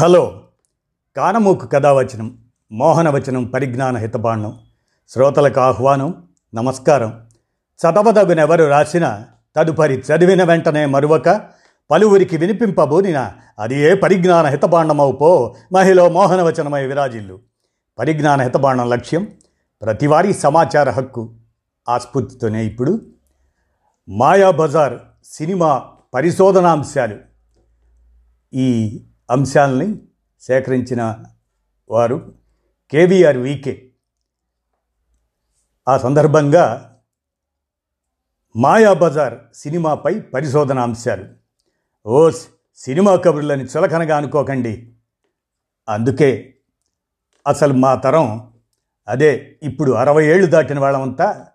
Hello. కానమూకు కథావచనం మోహనవచనం పరిజ్ఞాన హితబాండం శ్రోతలకు ఆహ్వానం నమస్కారం. చదవదగునెవరు రాసిన తదుపరి చదివిన వెంటనే మరువక పలువురికి వినిపింపబోనిన అది ఏ పరిజ్ఞాన హితబాండమవు మహిళ మోహనవచనమై విరాజిల్లు. పరిజ్ఞాన హితబాండం లక్ష్యం ప్రతివారీ సమాచార హక్కు. ఆస్ఫూర్తితోనే ఇప్పుడు మాయాబజార్ సినిమా పరిశోధనాంశాలు. ఈ అంశాలని సేకరించిన వారు కేవీఆర్ వీకే. ఆ సందర్భంగా మాయాబజార్ సినిమాపై పరిశోధన అంశాలు. ఓ సినిమా కబుర్లని చులకనగా అనుకోకండి. అందుకే అసలు మా తరం అదే ఇప్పుడు అరవై ఏళ్ళు దాటిన వాళ్ళమంతా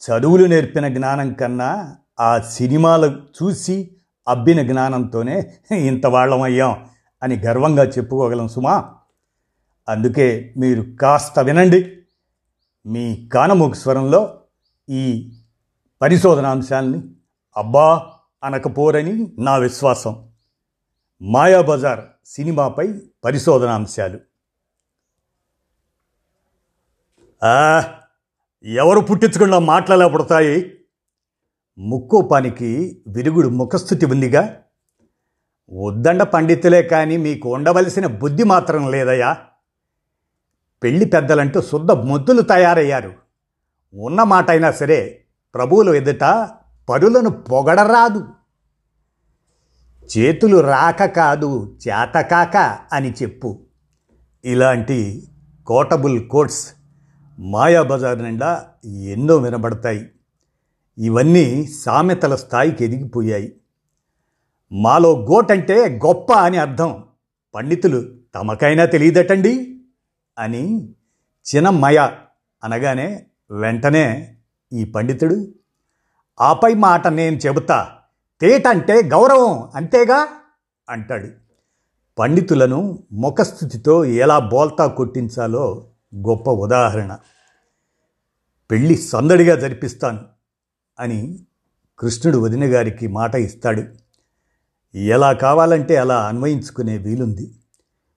చదువులు నేర్పిన జ్ఞానం కన్నా ఆ సినిమాలు చూసి అబ్బిన జ్ఞానంతోనే ఇంత వాళ్ళమయ్యాం. అని గర్వంగా చెప్పుకోగలం సుమా. అందుకే మీరు కాస్త వినండి. మీ కానమూకు స్వరంలో ఈ పరిశోధనాంశాల్ని అబ్బా అనకపోరని నా విశ్వాసం. మాయాబజార్ సినిమాపై పరిశోధనాంశాలు. ఎవరు పుట్టించకుండా మాట్లాడబడతాయి ముక్కోపానికి విరుగుడు ముఖస్థుతి ఉందిగా? ఉద్దండ పండితులే కానీ మీకు ఉండవలసిన బుద్ధి మాత్రం లేదయ్యా. పెళ్ళి పెద్దలంటూ శుద్ధ మొద్దులు తయారయ్యారు. ఉన్న మాట అయినా సరే ప్రభువులు ఎదుట పరులను పొగడరాదు. చేతులు రాక కాదు చేతకాక అని చెప్పు. ఇలాంటి కోటబుల్ కోట్స్ మాయాబజార్ నిండా ఎన్నో వినబడతాయి. ఇవన్నీ సామెతల స్థాయికి ఎదిగిపోయాయి. మాలో గోటంటే గొప్ప అని అర్థం. పండితులు తమకైనా తెలియదటండి? అని చిన్నమయ అనగానే వెంటనే ఈ పండితుడు ఆపై మాట నేను చెబుతా. తేటంటే గౌరవం అంతేగా? అంటాడు. పండితులను ముఖస్థుతితో ఎలా బోల్తా కొట్టించాలో గొప్ప ఉదాహరణ. పెళ్ళి సందడిగా జరిపిస్తాను అని కృష్ణుడు వదిన గారికి మాట ఇస్తాడు. ఎలా కావాలంటే అలా అన్వయించుకునే వీలుంది.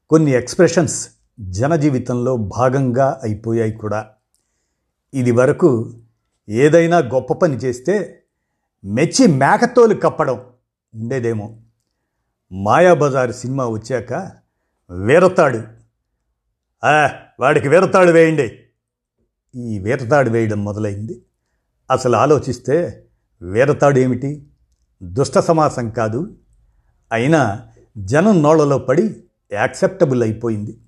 కొన్ని ఎక్స్ప్రెషన్స్ జనజీవితంలో భాగంగా అయిపోయాయి కూడా. ఇది వరకు ఏదైనా గొప్ప పని చేస్తే మెచ్చి మేకతోలు కప్పడం ఉండేదేమో. మాయాబజార్ సినిమా వచ్చాక వీరతాడు వాడికి వీరతాడు వేయండి. ఈ వీరతాడు వేయడం మొదలైంది. అసలు ఆలోచిస్తే వీరతాడు ఏమిటి దుష్ట సమాసం కాదు. అయినా జనం నోళ్ళలో పడి యాక్సెప్టబుల్ అయిపోయింది.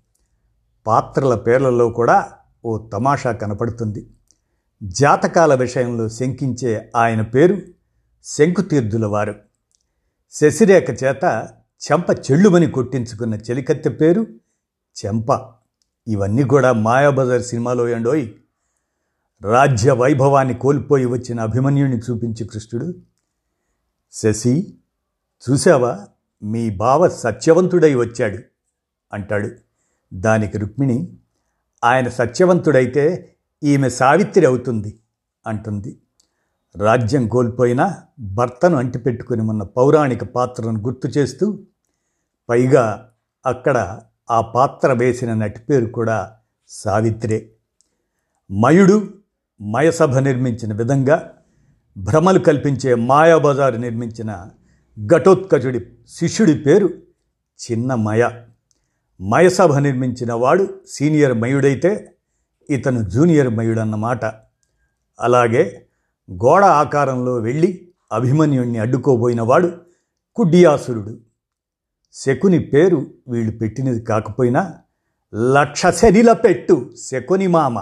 పాత్రల పేర్లలో కూడా ఓ తమాషా కనపడుతుంది. జాతకాల విషయంలో శంకించే ఆయన పేరు శంకుతీర్థుల వారు. శశిరేఖ చేత చెంప చెళ్ళుమని కొట్టించుకున్న చెలికత్తె పేరు చెంప. ఇవన్నీ కూడా మాయాబజార్ సినిమాలో ఎండోయ్ రాజ్య వైభవాన్ని కోల్పోయి వచ్చిన అభిమన్యుని చూపించి కృష్ణుడు. శశి చూసావా మీ బావ సత్యవంతుడై వచ్చాడు అంటాడు. దానికి రుక్మిణి ఆయన సత్యవంతుడైతే ఈమె సావిత్రి అవుతుంది అంటుంది. రాజ్యం కోల్పోయినా భర్తను అంటిపెట్టుకుని ఉన్న పౌరాణిక పాత్రను గుర్తు చేస్తూ పైగా అక్కడ ఆ పాత్ర వేసిన నటి పేరు కూడా సావిత్రే. మయుడు మయసభ నిర్మించిన విధంగా భ్రమలు కల్పించే మాయాబజారు నిర్మించిన ఘటోత్కచుడి శిష్యుడి పేరు చిన్న మయ. మయసభ నిర్మించిన వాడు సీనియర్ మయుడైతే ఇతను జూనియర్ మయుడన్నమాట. అలాగే గోడ ఆకారంలో వెళ్ళి అభిమన్యుణ్ణి అడ్డుకోబోయినవాడు కుడ్డియాసురుడు శకుని పేరు వీళ్ళు పెట్టినది కాకపోయినా లక్ష శనిల పెట్టు శకుని మామ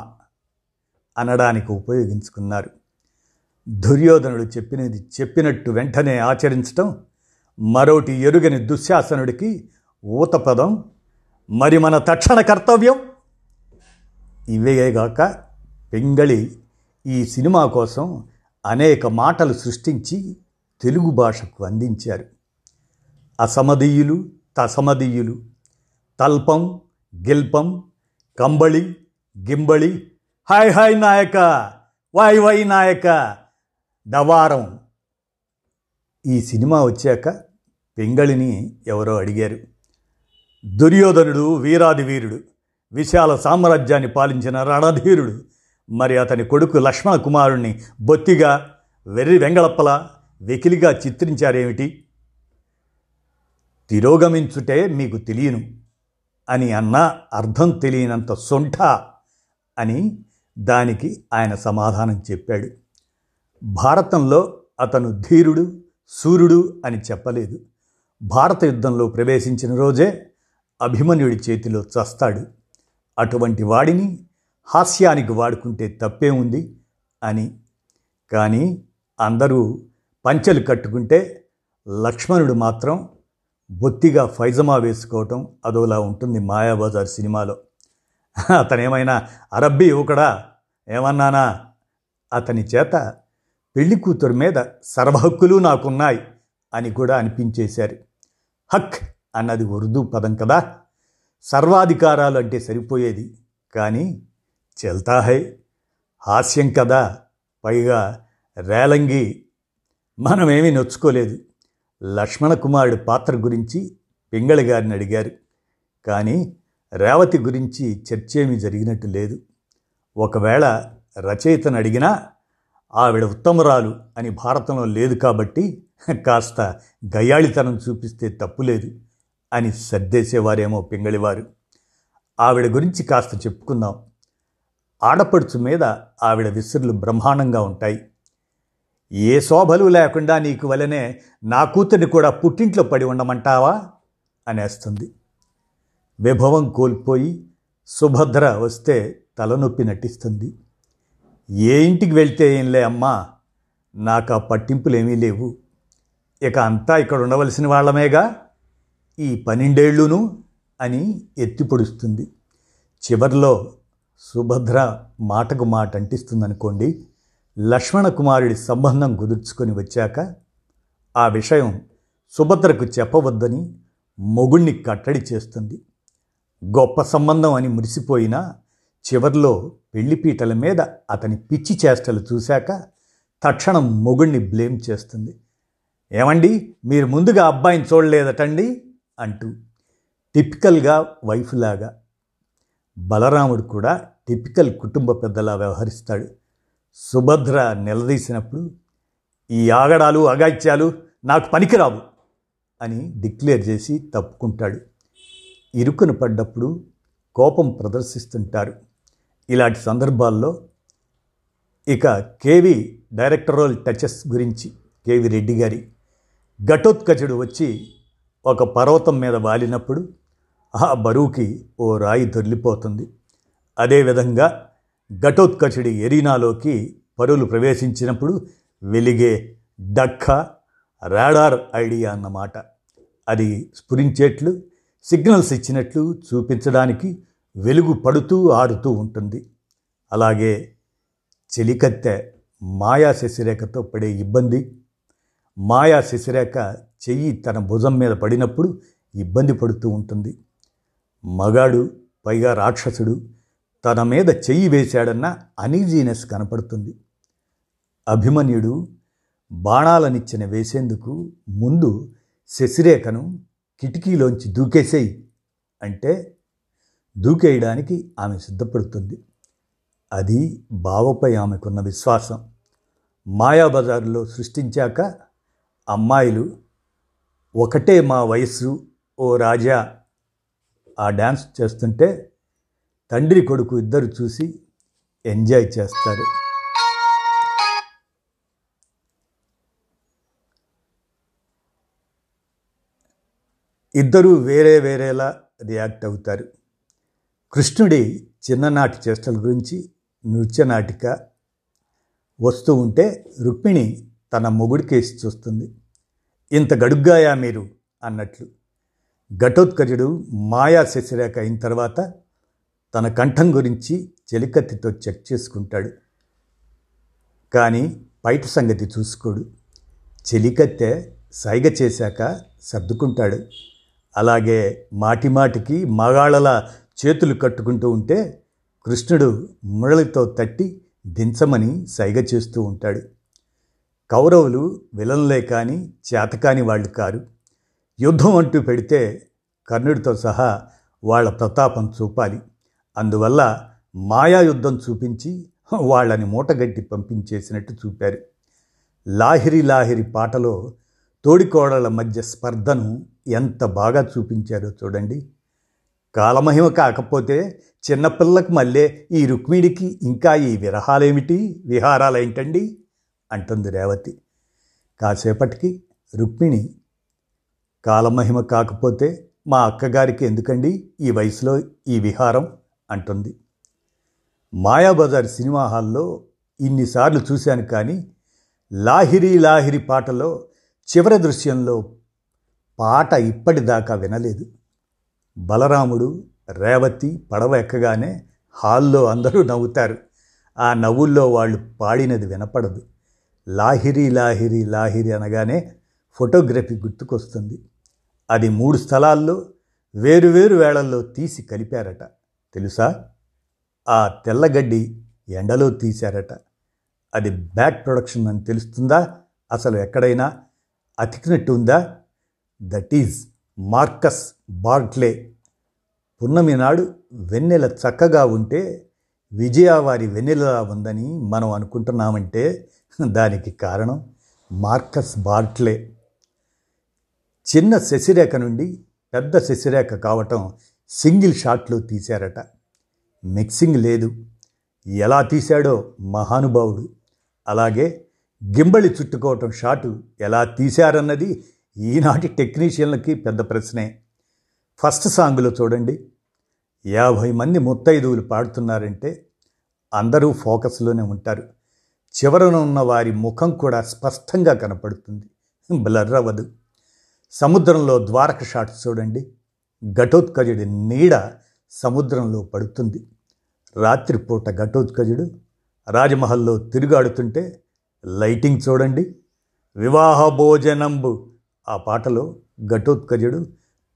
అనడానికి ఉపయోగించుకున్నారు. దుర్యోధనుడు చెప్పినది చెప్పినట్టు వెంటనే ఆచరించటం మరోటి ఎరుగని దుశ్శాసనుడికి ఊతపదం మరి మన తక్షణ కర్తవ్యం? ఇవేగాక పెంగళి ఈ సినిమా కోసం అనేక మాటలు సృష్టించి తెలుగు భాషకు అందించారు. అసమదీయులు తసమదీయులు తల్పం గిల్పం కంబళి గింబళి హాయ్ హాయ్ నాయక వాయ్ వై నాయక డవారం ఈ సినిమా వచ్చాక పింగళిని ఎవరో అడిగారు. దుర్యోధనుడు వీరాది వీరుడు విశాల సామ్రాజ్యాన్ని పాలించిన రణధీరుడు మరి అతని కొడుకు లక్ష్మణ కుమారుణ్ణి బొత్తిగా వెర్రి వెంగళప్పలా వెకిలిగా చిత్రించారేమిటి? తిరోగమించుటే మీకు తెలియను అని అన్నా అర్థం తెలియనంత సొంఠ అని దానికి ఆయన సమాధానం చెప్పాడు. భారతంలో అతను ధీరుడు సూర్యుడు అని చెప్పలేదు. భారత యుద్ధంలో ప్రవేశించిన రోజే అభిమన్యుడి చేతిలో చస్తాడు. అటువంటి వాడిని హాస్యానికి వాడుకుంటే తప్పే ఉంది అని. కానీ అందరూ పంచెలు కట్టుకుంటే లక్ష్మణుడు మాత్రం బొత్తిగా ఫైజమా వేసుకోవటం అదోలా ఉంటుంది మాయాబజార్ సినిమాలో. అతనేమైనా అరబ్బీ యువకడా? ఏమన్నానా? అతని చేత పెళ్ళి కూతురు మీద సర్వహక్కులు నాకున్నాయి అని కూడా అనిపించేశారు. హక్ అన్నది ఉర్దూ పదం కదా. సర్వాధికారాలు అంటే సరిపోయేది. కానీ చెల్తాహై హాస్యం కదా. పైగా రేలంగి మనమేమీ నొచ్చుకోలేదు. లక్ష్మణ కుమారుడి పాత్ర గురించి పింగళి గారిని అడిగారు. కానీ రేవతి గురించి చర్చేమీ జరిగినట్టు లేదు. ఒకవేళ రచయితను అడిగినా ఆవిడ ఉత్తమరాలు అని భారతంలో లేదు కాబట్టి కాస్త గయాళితనం చూపిస్తే తప్పులేదు అని సర్దేసేవారేమో పింగళివారు. ఆవిడ గురించి కాస్త చెప్పుకుందాం. ఆడపడుచు మీద ఆవిడ విసురులు బ్రహ్మాండంగా ఉంటాయి. ఏ శోభలు లేకుండా నీకు వలనే నా కూతుర్ని కూడా పుట్టింట్లో పడి ఉండమంటావా? అనేస్తుంది. విభవం కోల్పోయి సుభద్ర వస్తే తలనొప్పి నటిస్తుంది. ఏ ఇంటికి వెళ్తే ఏంలే అమ్మా? నాకు ఆ పట్టింపులేమీ లేవు. ఇక అంతా ఇక్కడ ఉండవలసిన వాళ్ళమేగా? ఈ పన్నెండేళ్ళును అని ఎత్తిపొడుస్తుంది చివరిలో సుభద్ర మాటకు మాట అంటిస్తుందనుకోండి లక్ష్మణ కుమారుడి సంబంధం కుదుర్చుకొని వచ్చాక ఆ విషయం సుభద్రకు చెప్పవద్దని మొగుణ్ణి కట్టడి చేస్తుంది. గొప్ప సంబంధం అని మురిసిపోయినా చివర్లో పెళ్ళిపీటల మీద అతని పిచ్చి చేష్టలు చూశాక తక్షణం మొగుణ్ణి బ్లేమ్ చేస్తుంది. ఏమండి మీరు ముందుగా అబ్బాయిని చూడలేదటండి? అంటూ టిపికల్గా వైఫ్లాగా బలరాముడు కూడా టిపికల్ కుటుంబ పెద్దలా వ్యవహరిస్తాడు. సుభద్ర నిలదీసినప్పుడు ఈ ఆగడాలు అగాత్యాలు నాకు పనికిరావు అని డిక్లేర్ చేసి తప్పుకుంటాడు. ఇరుకును పడ్డప్పుడు కోపం ప్రదర్శిస్తుంటారు. ఇలాంటి సందర్భాల్లో ఇక కేవి డైరెక్టరల్ టచెస్ గురించి కేవి రెడ్డి గారి ఘటోత్కచుడు వచ్చి ఒక పర్వతం మీద వాలినప్పుడు ఆ బరువుకి ఓ రాయి దొర్లిపోతుంది. అదేవిధంగా ఘటోత్కచుడి ఎరీనాలోకి పరువులు ప్రవేశించినప్పుడు వెలిగే డక్క రాడార్ ఐడియా అన్నమాట. అది స్ఫురించేట్లు సిగ్నల్స్ ఇచ్చినట్లు చూపించడానికి వెలుగు పడుతూ ఆరుతూ ఉంటుంది. అలాగే చెలికత్తె మాయా శశిరేఖతో పడే ఇబ్బంది. మాయా శశిరేఖ చెయ్యి తన భుజం మీద పడినప్పుడు ఇబ్బంది పడుతూ ఉంటుంది. మగాడు పైగా రాక్షసుడు తన మీద చెయ్యి వేశాడన్న అనీజీనెస్ కనపడుతుంది. అభిమన్యుడు బాణాలనిచ్చిన వేసేందుకు ముందు శశిరేఖను కిటికీలోంచి దూకేసేయి అంటే దూకేయడానికి ఆమె సిద్ధపడుతుంది. అది బావపై ఆమెకున్న విశ్వాసం. మాయాబజారులో సృష్టించాక అమ్మాయిలు ఒకటే మా వయస్సు ఓ రాజా. ఆ డ్యాన్స్ చేస్తుంటే తండ్రి కొడుకు ఇద్దరు చూసి ఎంజాయ్ చేస్తారు. ఇద్దరూ వేరే వేరేలా రియాక్ట్ అవుతారు. కృష్ణుడి చిన్ననాటి చేష్టల గురించి నృత్యనాటిక వస్తూ ఉంటే రుక్మిణి తన మొగుడికేసి చూస్తుంది. ఇంత గడుగ్గాయా మీరు? అన్నట్లు. ఘటోత్కజుడు మాయా శశిరేఖ అయిన తర్వాత తన కంఠం గురించి చెలికత్తితో చెక్ చేసుకుంటాడు. కానీ బయట సంగతి చూసుకోడు. చెలికత్తె సైగ చేశాక సర్దుకుంటాడు. అలాగే మాటిమాటికి మగాళ్ళలా చేతులు కట్టుకుంటూ ఉంటే కృష్ణుడు మురళితో తట్టి దించమని సైగ చేస్తూ ఉంటాడు. కౌరవులు విలన్లే కానీ చేతకాని వాళ్ళు కారు. యుద్ధం అంటూ పెడితే కర్ణుడితో సహా వాళ్ళ ప్రతాపం చూపాలి. అందువల్ల మాయాయుద్ధం చూపించి వాళ్ళని మూటగట్టి పంపించేసినట్టు చూపారు. లాహిరి లాహిరి పాటలో తోడికోడల మధ్య స్పర్ధను ఎంత బాగా చూపించారో చూడండి. కాలమహిమ కాకపోతే చిన్నపిల్లకు మళ్ళీ ఈ రుక్మిడికి ఇంకా ఈ విరహాలేమిటి? విహారాలేంటండి? అంటుంది రేవతి. కాసేపటికి రుక్మిణి కాలమహిమ కాకపోతే మా అక్కగారికి ఎందుకండి ఈ వయసులో ఈ విహారం? అంటుంది. మాయాబజార్ సినిమా హాల్లో ఇన్నిసార్లు చూశాను కానీ లాహిరి లాహిరి పాటలో చివరి దృశ్యంలో పాట ఇప్పటిదాకా వినలేదు. బలరాముడు రేవతి పడవ ఎక్కగానే హాల్లో అందరూ నవ్వుతారు. ఆ నవ్వుల్లో వాళ్ళు పాడినది వినపడదు. లాహిరి లాహిరి లాహిరి అనగానే ఫోటోగ్రఫీ గుర్తుకొస్తుంది. అది మూడు స్థలాల్లో వేరువేరు వేళల్లో తీసి కలిపారట. తెలుసా? ఆ తెల్లగడ్డి ఎండలో తీశారట. అది బ్యాక్ ప్రొడక్షన్ అని తెలుస్తుందా? అసలు ఎక్కడైనా? అతికినట్టు ఉందా దట్ ఈజ్ మార్కస్ బార్ట్లే పున్నమి నాడు వెన్నెల చక్కగా ఉంటే విజయవారి వెన్నెలలా ఉందని మనం అనుకుంటున్నామంటే దానికి కారణం మార్కస్ బార్ట్లే చిన్న శశిరేఖ నుండి పెద్ద శశిరేఖ కావటం సింగిల్ షాట్లో తీశారట. మిక్సింగ్ లేదు. ఎలా తీశాడో మహానుభావుడు. అలాగే గింబళి చుట్టుకోవటం షాటు ఎలా తీశారన్నది ఈనాటి టెక్నీషియన్లకి పెద్ద ప్రశ్నే. ఫస్ట్ సాంగ్లో చూడండి. యాభై మంది ముత్తైదువులు పాడుతున్నారంటే అందరూ ఫోకస్లోనే ఉంటారు. చివరన ఉన్న వారి ముఖం కూడా స్పష్టంగా కనపడుతుంది. బ్లర్ అవ్వదు. సముద్రంలో ద్వారక షాట్స్ చూడండి. ఘటోత్కజుడి నీడ సముద్రంలో పడుతుంది. రాత్రిపూట ఘటోత్కజుడు రాజమహల్లో తిరుగాడుతుంటే లైటింగ్ చూడండి. వివాహ భోజనంబు ఆ పాటలో ఘటోత్కజుడు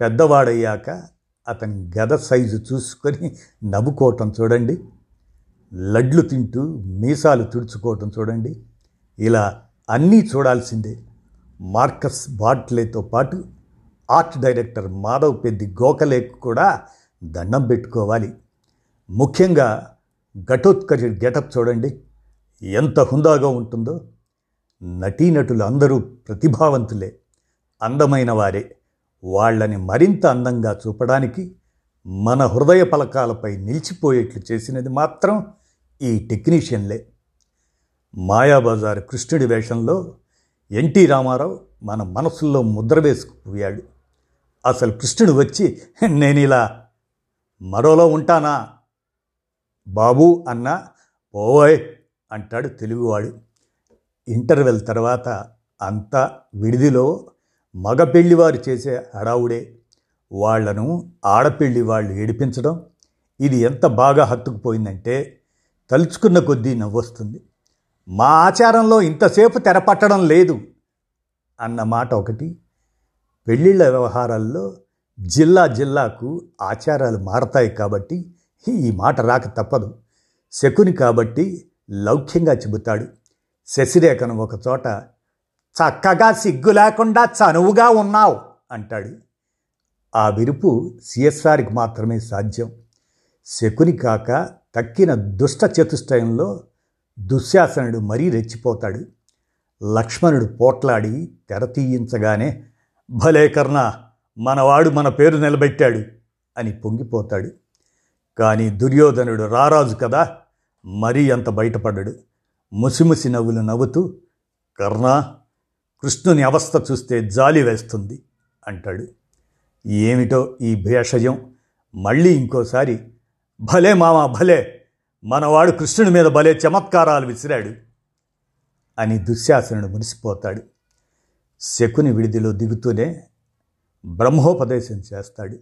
పెద్దవాడయ్యాక అతని గద సైజు చూసుకొని నవ్వుకోవటం చూడండి లడ్లు తింటూ మీసాలు తుడుచుకోవటం చూడండి ఇలా అన్నీ చూడాల్సిందే. మార్కస్ బాట్లేతో పాటు ఆర్ట్ డైరెక్టర్ మాధవ్ పెద్ది గోకలేకు కూడా దండం పెట్టుకోవాలి. ముఖ్యంగా ఘటోత్కజ గెటప్ చూడండి ఎంత హుందాగా ఉంటుందో. నటీనటులు అందరూ ప్రతిభావంతులే. అందమైన వారే. వాళ్ళని మరింత అందంగా చూపడానికి మన హృదయ పలకాలపై నిలిచిపోయేట్లు చేసినది మాత్రం ఈ టెక్నీషియన్లే. మాయాబజార్ కృష్ణుడి వేషంలో ఎన్టీ రామారావు మన మనసుల్లో ముద్ర వేసుకుపోయాడు. అసలు కృష్ణుడు వచ్చి నేను ఇలా మరోలో ఉంటానా? బాబు అన్న ఓయ్ అంటాడు తెలుగువాడు. ఇంటర్వెల్ తర్వాత అంతా విడిదిలో మగ పెళ్ళివారు చేసే అడావుడే వాళ్ళను ఆడపెళ్ళి వాళ్ళు ఏడిపించడం ఇది ఎంత బాగా హత్తుకుపోయిందంటే తలుచుకున్న కొద్దీ నవ్వొస్తుంది. మా ఆచారంలో ఇంతసేపు తెరపట్టడం లేదు అన్న మాట ఒకటి పెళ్ళిళ్ళ వ్యవహారాల్లో జిల్లా జిల్లాకు ఆచారాలు మారతాయి కాబట్టి ఈ మాట రాక తప్పదు. శకుని కాబట్టి లౌక్యంగా చెబుతాడు. శశిరేఖను ఒకచోట చక్కగా సిగ్గు లేకుండా చనువుగా ఉన్నావు అంటాడు. ఆ విరుపు సిఎస్ఆర్కి మాత్రమే సాధ్యం. శకుని కాక తక్కిన దుష్ట చతుష్టయంలో దుశ్శాసనుడు మరీ రెచ్చిపోతాడు. లక్ష్మణుడు పోట్లాడి తెర తీయించగానే భలే కర్ణ మనవాడు మన పేరు నిలబెట్టాడు అని పొంగిపోతాడు. కానీ దుర్యోధనుడు రారాజు కదా మరీ అంత బయటపడ్డాడు. ముసిముసి నవ్వులు నవ్వుతూ కర్ణ కృష్ణుని అవస్థ చూస్తే జాలి వేస్తుంది అంటాడు. ఏమిటో ఈ భేషజం? మళ్ళీ ఇంకోసారి భలే మామ భలే మనవాడు కృష్ణుని మీద భలే చమత్కారాలు విసిరాడు అని దుశ్శాసనుడు మునిసిపోతాడు. శకుని విడిదిలో దిగుతూనే బ్రహ్మోపదేశం చేస్తాడు.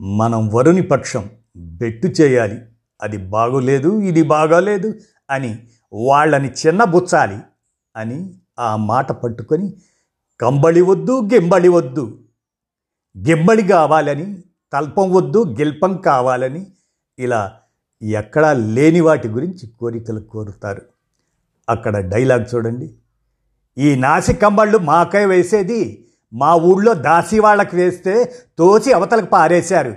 మనం వరుని పక్షం బెట్టు చేయాలి అది బాగోలేదు ఇది బాగోలేదు అని వాళ్ళని చిన్నబుచ్చాలి అని ఆ మాట పట్టుకొని కంబళి వద్దు గింబళి వద్దు. గింబళి కావాలని తల్పం వద్దు గిల్పం కావాలని ఇలా ఎక్కడా లేని వాటి గురించి కోరికలు కోరుతారు. అక్కడ డైలాగ్ చూడండి. ఈ నాసి కంబళ్ళు మాకై వేసేది మా ఊళ్ళో దాసి వాళ్ళకి వేస్తే తోచి అవతలకు పారేశారు.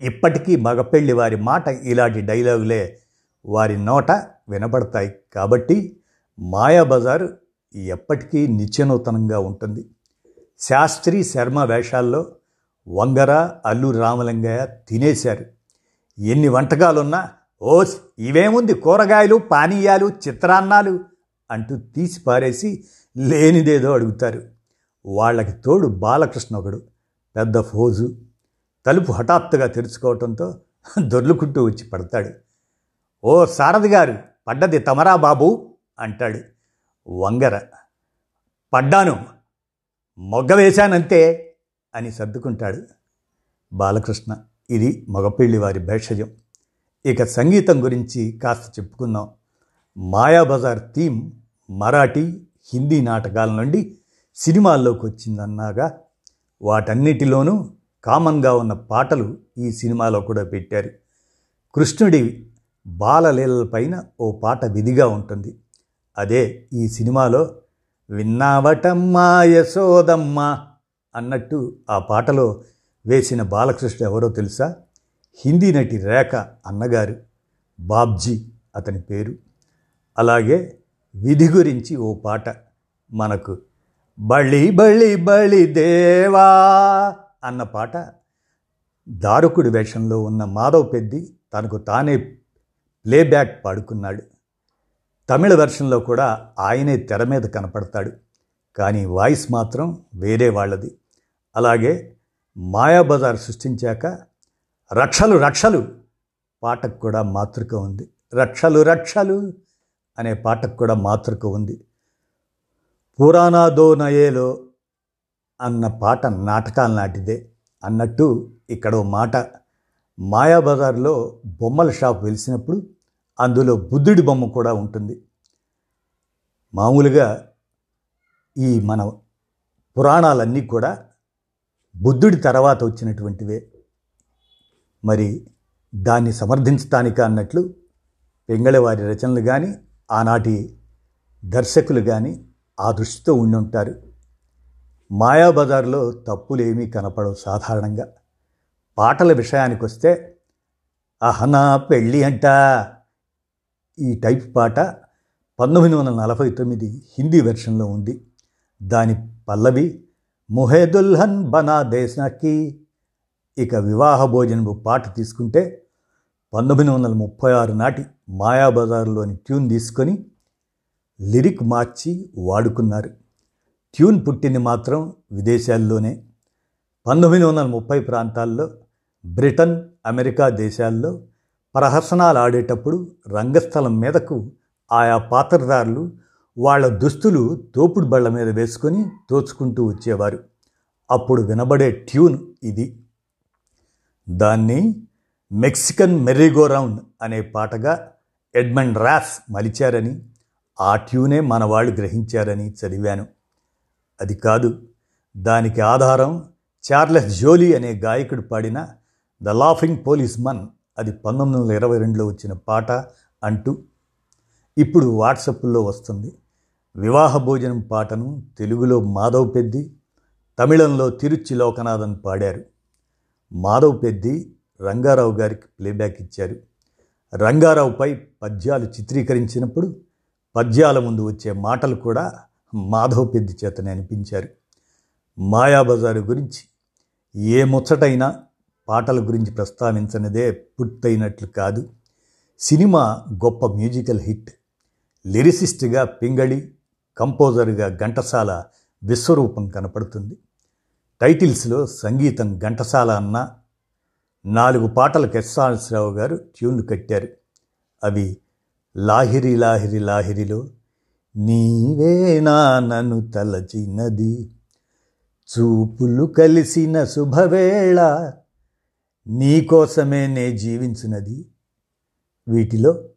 ఇప్పటికీ మగపెళ్ళి వారి మాట ఇలాంటి డైలాగులే వారి నోట వినబడతాయి. కాబట్టి మాయాబజార్ ఎప్పటికీ నిత్యనూతనంగా ఉంటుంది. శాస్త్రి శర్మ వేషాల్లో వంగర అల్లు రామలింగయ్య తినేశారు. ఎన్ని వంటకాలున్నా ఓస్ ఇవేముంది కూరగాయలు పానీయాలు చిత్రాన్నాలు అంటూ తీసి పారేసి లేనిదేదో అడుగుతారు. వాళ్ళకి తోడు బాలకృష్ణ ఒకడు పెద్ద ఫోజు. తలుపు హఠాత్తుగా తెరుచుకోవటంతో దొర్లుకుంటూ వచ్చి పడతాడు. ఓ సారథి గారు పడ్డది తమరా బాబు? అంటాడు. వంగర పడ్డాను మొగ్గ వేశానంతే అని సర్దుకుంటాడు బాలకృష్ణ. ఇది మగపెళ్ళి వారి భేషజం. ఇక సంగీతం గురించి కాస్త చెప్పుకుందాం. మాయాబజార్ థీమ్ మరాఠీ హిందీ నాటకాల నుండి సినిమాల్లోకి వచ్చిందన్నాగా. వాటన్నిటిలోనూ కామన్గా ఉన్న పాటలు ఈ సినిమాలో కూడా పెట్టారు. కృష్ణుడి బాలలీలపైన ఓ పాట విధిగా ఉంటుంది. అదే ఈ సినిమాలో విన్నావటమ్మా యశోదమ్మ అన్నట్టు ఆ పాటలో వేసిన బాలకృష్ణ ఎవరో తెలుసా? హిందీ నటి రేఖ అన్నగారు. బాబ్జీ అతని పేరు. అలాగే విధి గురించి ఓ పాట మనకు బళి బళి బళి దేవా అన్న పాట దారుకుడి వేషంలో ఉన్న మాధవ్ పెద్ది తనకు తానే ప్లేబ్యాక్ పాడుకున్నాడు. తమిళ వెర్షన్లో కూడా ఆయనే తెర మీద కనపడతాడు. కానీ వాయిస్ మాత్రం వేరే వాళ్ళది. అలాగే మాయాబజార్ సృష్టించాక రక్షలు రక్షలు పాటకు కూడా మాతృక ఉంది. రక్షలు రక్షలు అనే పాటకు కూడా మాతృక ఉంది. పురాణాదో నయేలో అన్న పాట నాటకాల నాటిదే. అన్నట్టు ఇక్కడ ఓ మాట మాయాబజార్లో బొమ్మల షాప్ వెలిసినప్పుడు అందులో బుద్ధుడి బొమ్మ కూడా ఉంటుంది. మామూలుగా ఈ మన పురాణాలన్నీ కూడా బుద్ధుడి తర్వాత వచ్చినటువంటివే. మరి దాన్ని సమర్థించటానిక అన్నట్లు పెంగళవారి రచనలు కానీ ఆనాటి దర్శకులు కానీ ఆ దృష్టితో ఉండి ఉంటారు. మాయాబజార్లో తప్పులేమీ కనపడవు సాధారణంగా. పాటల విషయానికి వస్తే అహనా పెళ్ళి అంట ఈ టైప్ పాట పంతొమ్మిది వందల నలభై తొమ్మిది హిందీ వెర్షన్లో ఉంది. దాని పల్లవి ముహేదుల్హన్ బనా దేశాకి ఇక వివాహ భోజనపు పాట తీసుకుంటే పంతొమ్మిది వందల ముప్పై ఆరు నాటి మాయాబజార్లోని ట్యూన్ తీసుకొని లిరిక్ మార్చి వాడుకున్నారు. ట్యూన్ పుట్టింది మాత్రం విదేశాల్లోనే. పంతొమ్మిది వందల ముప్పై ప్రాంతాల్లో బ్రిటన్ అమెరికా దేశాల్లో ప్రహసనాలు ఆడేటప్పుడు రంగస్థలం మీదకు ఆయా పాత్రదారులు వాళ్ళ దుస్తులు తోపుడు బళ్ళ మీద వేసుకొని తోచుకుంటూ వచ్చేవారు. అప్పుడు వినబడే ట్యూన్ ఇది. దాన్ని మెక్సికన్ మెర్రీగో రౌండ్ అనే పాటగా ఎడ్మండ్ రాస్ మలిచారని ఆ ట్యూనే మన వాళ్ళు గ్రహించారని చదివాను. అది కాదు దానికి ఆధారం చార్లెస్ జోలీ అనే గాయకుడు పాడిన ద లాఫింగ్ పోలీస్ మన్ అది పంతొమ్మిది వందల ఇరవై రెండులో వచ్చిన పాట అంటూ ఇప్పుడు వాట్సప్లో వస్తుంది. వివాహ భోజనం పాటను తెలుగులో మాధవ్ పెద్ది తమిళంలో తిరుచి లోకనాథన్ పాడారు. మాధవ్ పెద్ది రంగారావు గారికి ప్లేబ్యాక్ ఇచ్చారు. రంగారావుపై పద్యాలు చిత్రీకరించినప్పుడు పద్యాల ముందు వచ్చే మాటలు కూడా మాధవ్ పెద్ది చేతనే అనిపించారు. మాయాబజారు గురించి ఏ ముచ్చటైనా పాటల గురించి ప్రస్తావించనిదే పూర్తయినట్లు కాదు. సినిమా గొప్ప మ్యూజికల్ హిట్. లిరిసిస్ట్గా పింగళి కంపోజర్గా ఘంటసాల విశ్వరూపం కనపడుతుంది. టైటిల్స్లో సంగీతం ఘంటసాల అన్న నాలుగు పాటలకు ఎస్ఆర్ఎస్రావు గారు ట్యూన్లు కట్టారు. అవి లాహిరి లాహిరి లాహిరిలో నీవేనా నన్ను తలచినది చూపులు కలిసిన శుభవేళ నీకోసమే నే జీవించినది. వీటిలో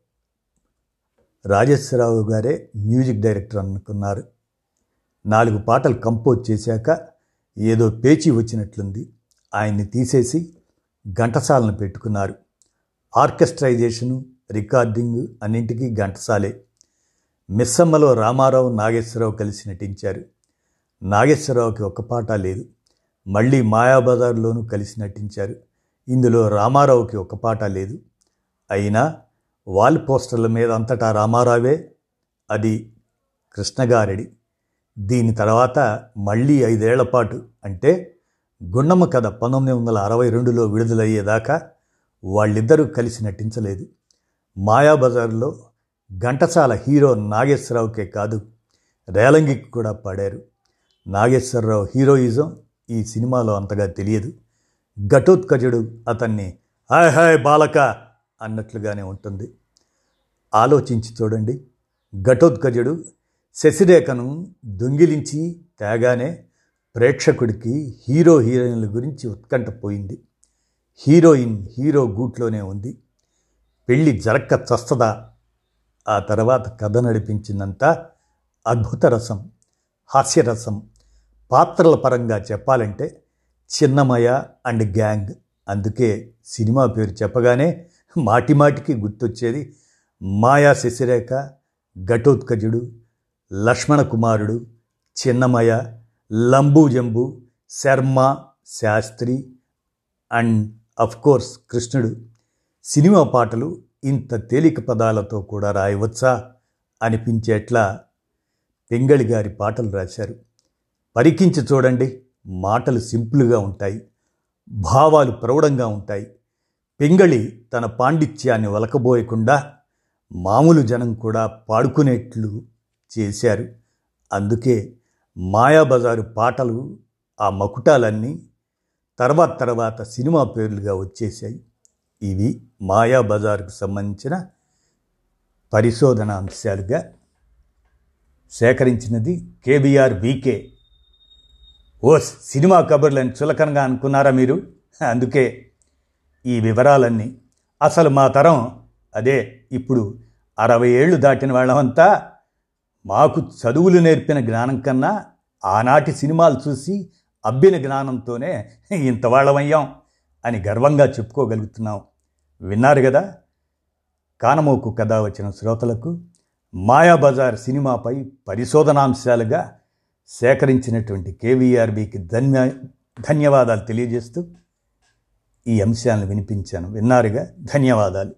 రాజేశ్వరరావు గారే మ్యూజిక్ డైరెక్టర్ అనుకున్నారు. నాలుగు పాటలు కంపోజ్ చేశాక ఏదో పేచి వచ్చినట్లుంది. ఆయన్ని తీసేసి ఘంటసాలను పెట్టుకున్నారు. ఆర్కెస్ట్రైజేషను రికార్డింగ్ అన్నింటికీ ఘంటసాలే. మిస్సమ్మలో రామారావు నాగేశ్వరరావు కలిసి నటించారు. నాగేశ్వరరావుకి ఒక్క పాట లేదు. మళ్ళీ మాయాబజార్లోనూ కలిసి నటించారు. ఇందులో రామారావుకి ఒక పాట లేదు. అయినా వాల్ పోస్టర్ల మీద అంతటా రామారావే అది కృష్ణగారెడి దీని తర్వాత మళ్ళీ ఐదేళ్ళ పాటు అంటే గుండమ్మ కథ పంతొమ్మిది వందల అరవై రెండులో విడుదలయ్యేదాకా వాళ్ళిద్దరూ కలిసి నటించలేదు. మాయాబజార్లో ఘంటసాల హీరో నాగేశ్వరరావుకే కాదు రేలంగికి కూడా పాడారు. నాగేశ్వరరావు హీరోయిజం ఈ సినిమాలో అంతగా తెలియదు. ఘటోత్కజుడు అతన్ని హాయ్ హాయ్ బాలక అన్నట్లుగానే ఉంటుంది. ఆలోచించి చూడండి. ఘటోత్కజుడు శశిరేఖను దొంగిలించి తేగానే ప్రేక్షకుడికి హీరో హీరోయిన్ల గురించి ఉత్కంఠ పోయింది. హీరోయిన్ హీరో గూట్లోనే ఉంది. పెళ్ళి జరక్క చస్తదా? ఆ తర్వాత కథ నడిపించిందంతా అద్భుత రసం హాస్యరసం. పాత్రల పరంగా చెప్పాలంటే చిన్నమయ అండ్ గ్యాంగ్. అందుకే సినిమా పేరు చెప్పగానే మాటిమాటికి గుర్తొచ్చేది మాయా శశిరేఖ ఘటోత్కజుడు లక్ష్మణ కుమారుడు చిన్నమయ లంబు జంబు శర్మ శాస్త్రి అండ్ కోర్స్ కృష్ణుడు. సినిమా పాటలు ఇంత తేలిక పదాలతో కూడా రాయవచ్చా అనిపించేట్లా పెంగళి గారి పాటలు రాశారు. పరికించి చూడండి. మాటలు సింపుల్గా ఉంటాయి భావాలు ప్రౌఢంగా ఉంటాయి. పెంగళి తన పాండిత్యాన్ని వలకబోయకుండా మామూలు జనం కూడా పాడుకునేట్లు చేశారు. అందుకే మాయాబజారు పాటలు ఆ మకుటాలన్నీ తర్వాత తర్వాత సినిమా పేర్లుగా వచ్చేసాయి ఇవి మాయాబజారుకు సంబంధించిన పరిశోధన అంశాలుగా సేకరించినది కేబిఆర్ వీకే. ఓస్ సినిమా కబుర్లని చులకనగా అనుకున్నారా మీరు? అందుకే ఈ వివరాలన్నీ. అసలు మా తరం అదే ఇప్పుడు అరవై ఏళ్ళు దాటిన వాళ్ళమంతా మాకు చదువులు నేర్పిన జ్ఞానం కన్నా ఆనాటి సినిమాలు చూసి అబ్బిన జ్ఞానంతోనే ఇంత వాళ్ళమయ్యాం అని గర్వంగా చెప్పుకోగలుగుతున్నాం. విన్నారు కదా కానమోకు కథ వచ్చిన శ్రోతలకు మాయాబజార్ సినిమాపై పరిశోధనాంశాలుగా సేకరించినటువంటి కేవీఆర్బికి ధన్య ధన్యవాదాలు తెలియజేస్తూ ఈ అంశాలను వినిపించాను. విన్నారుగా? ధన్యవాదాలు.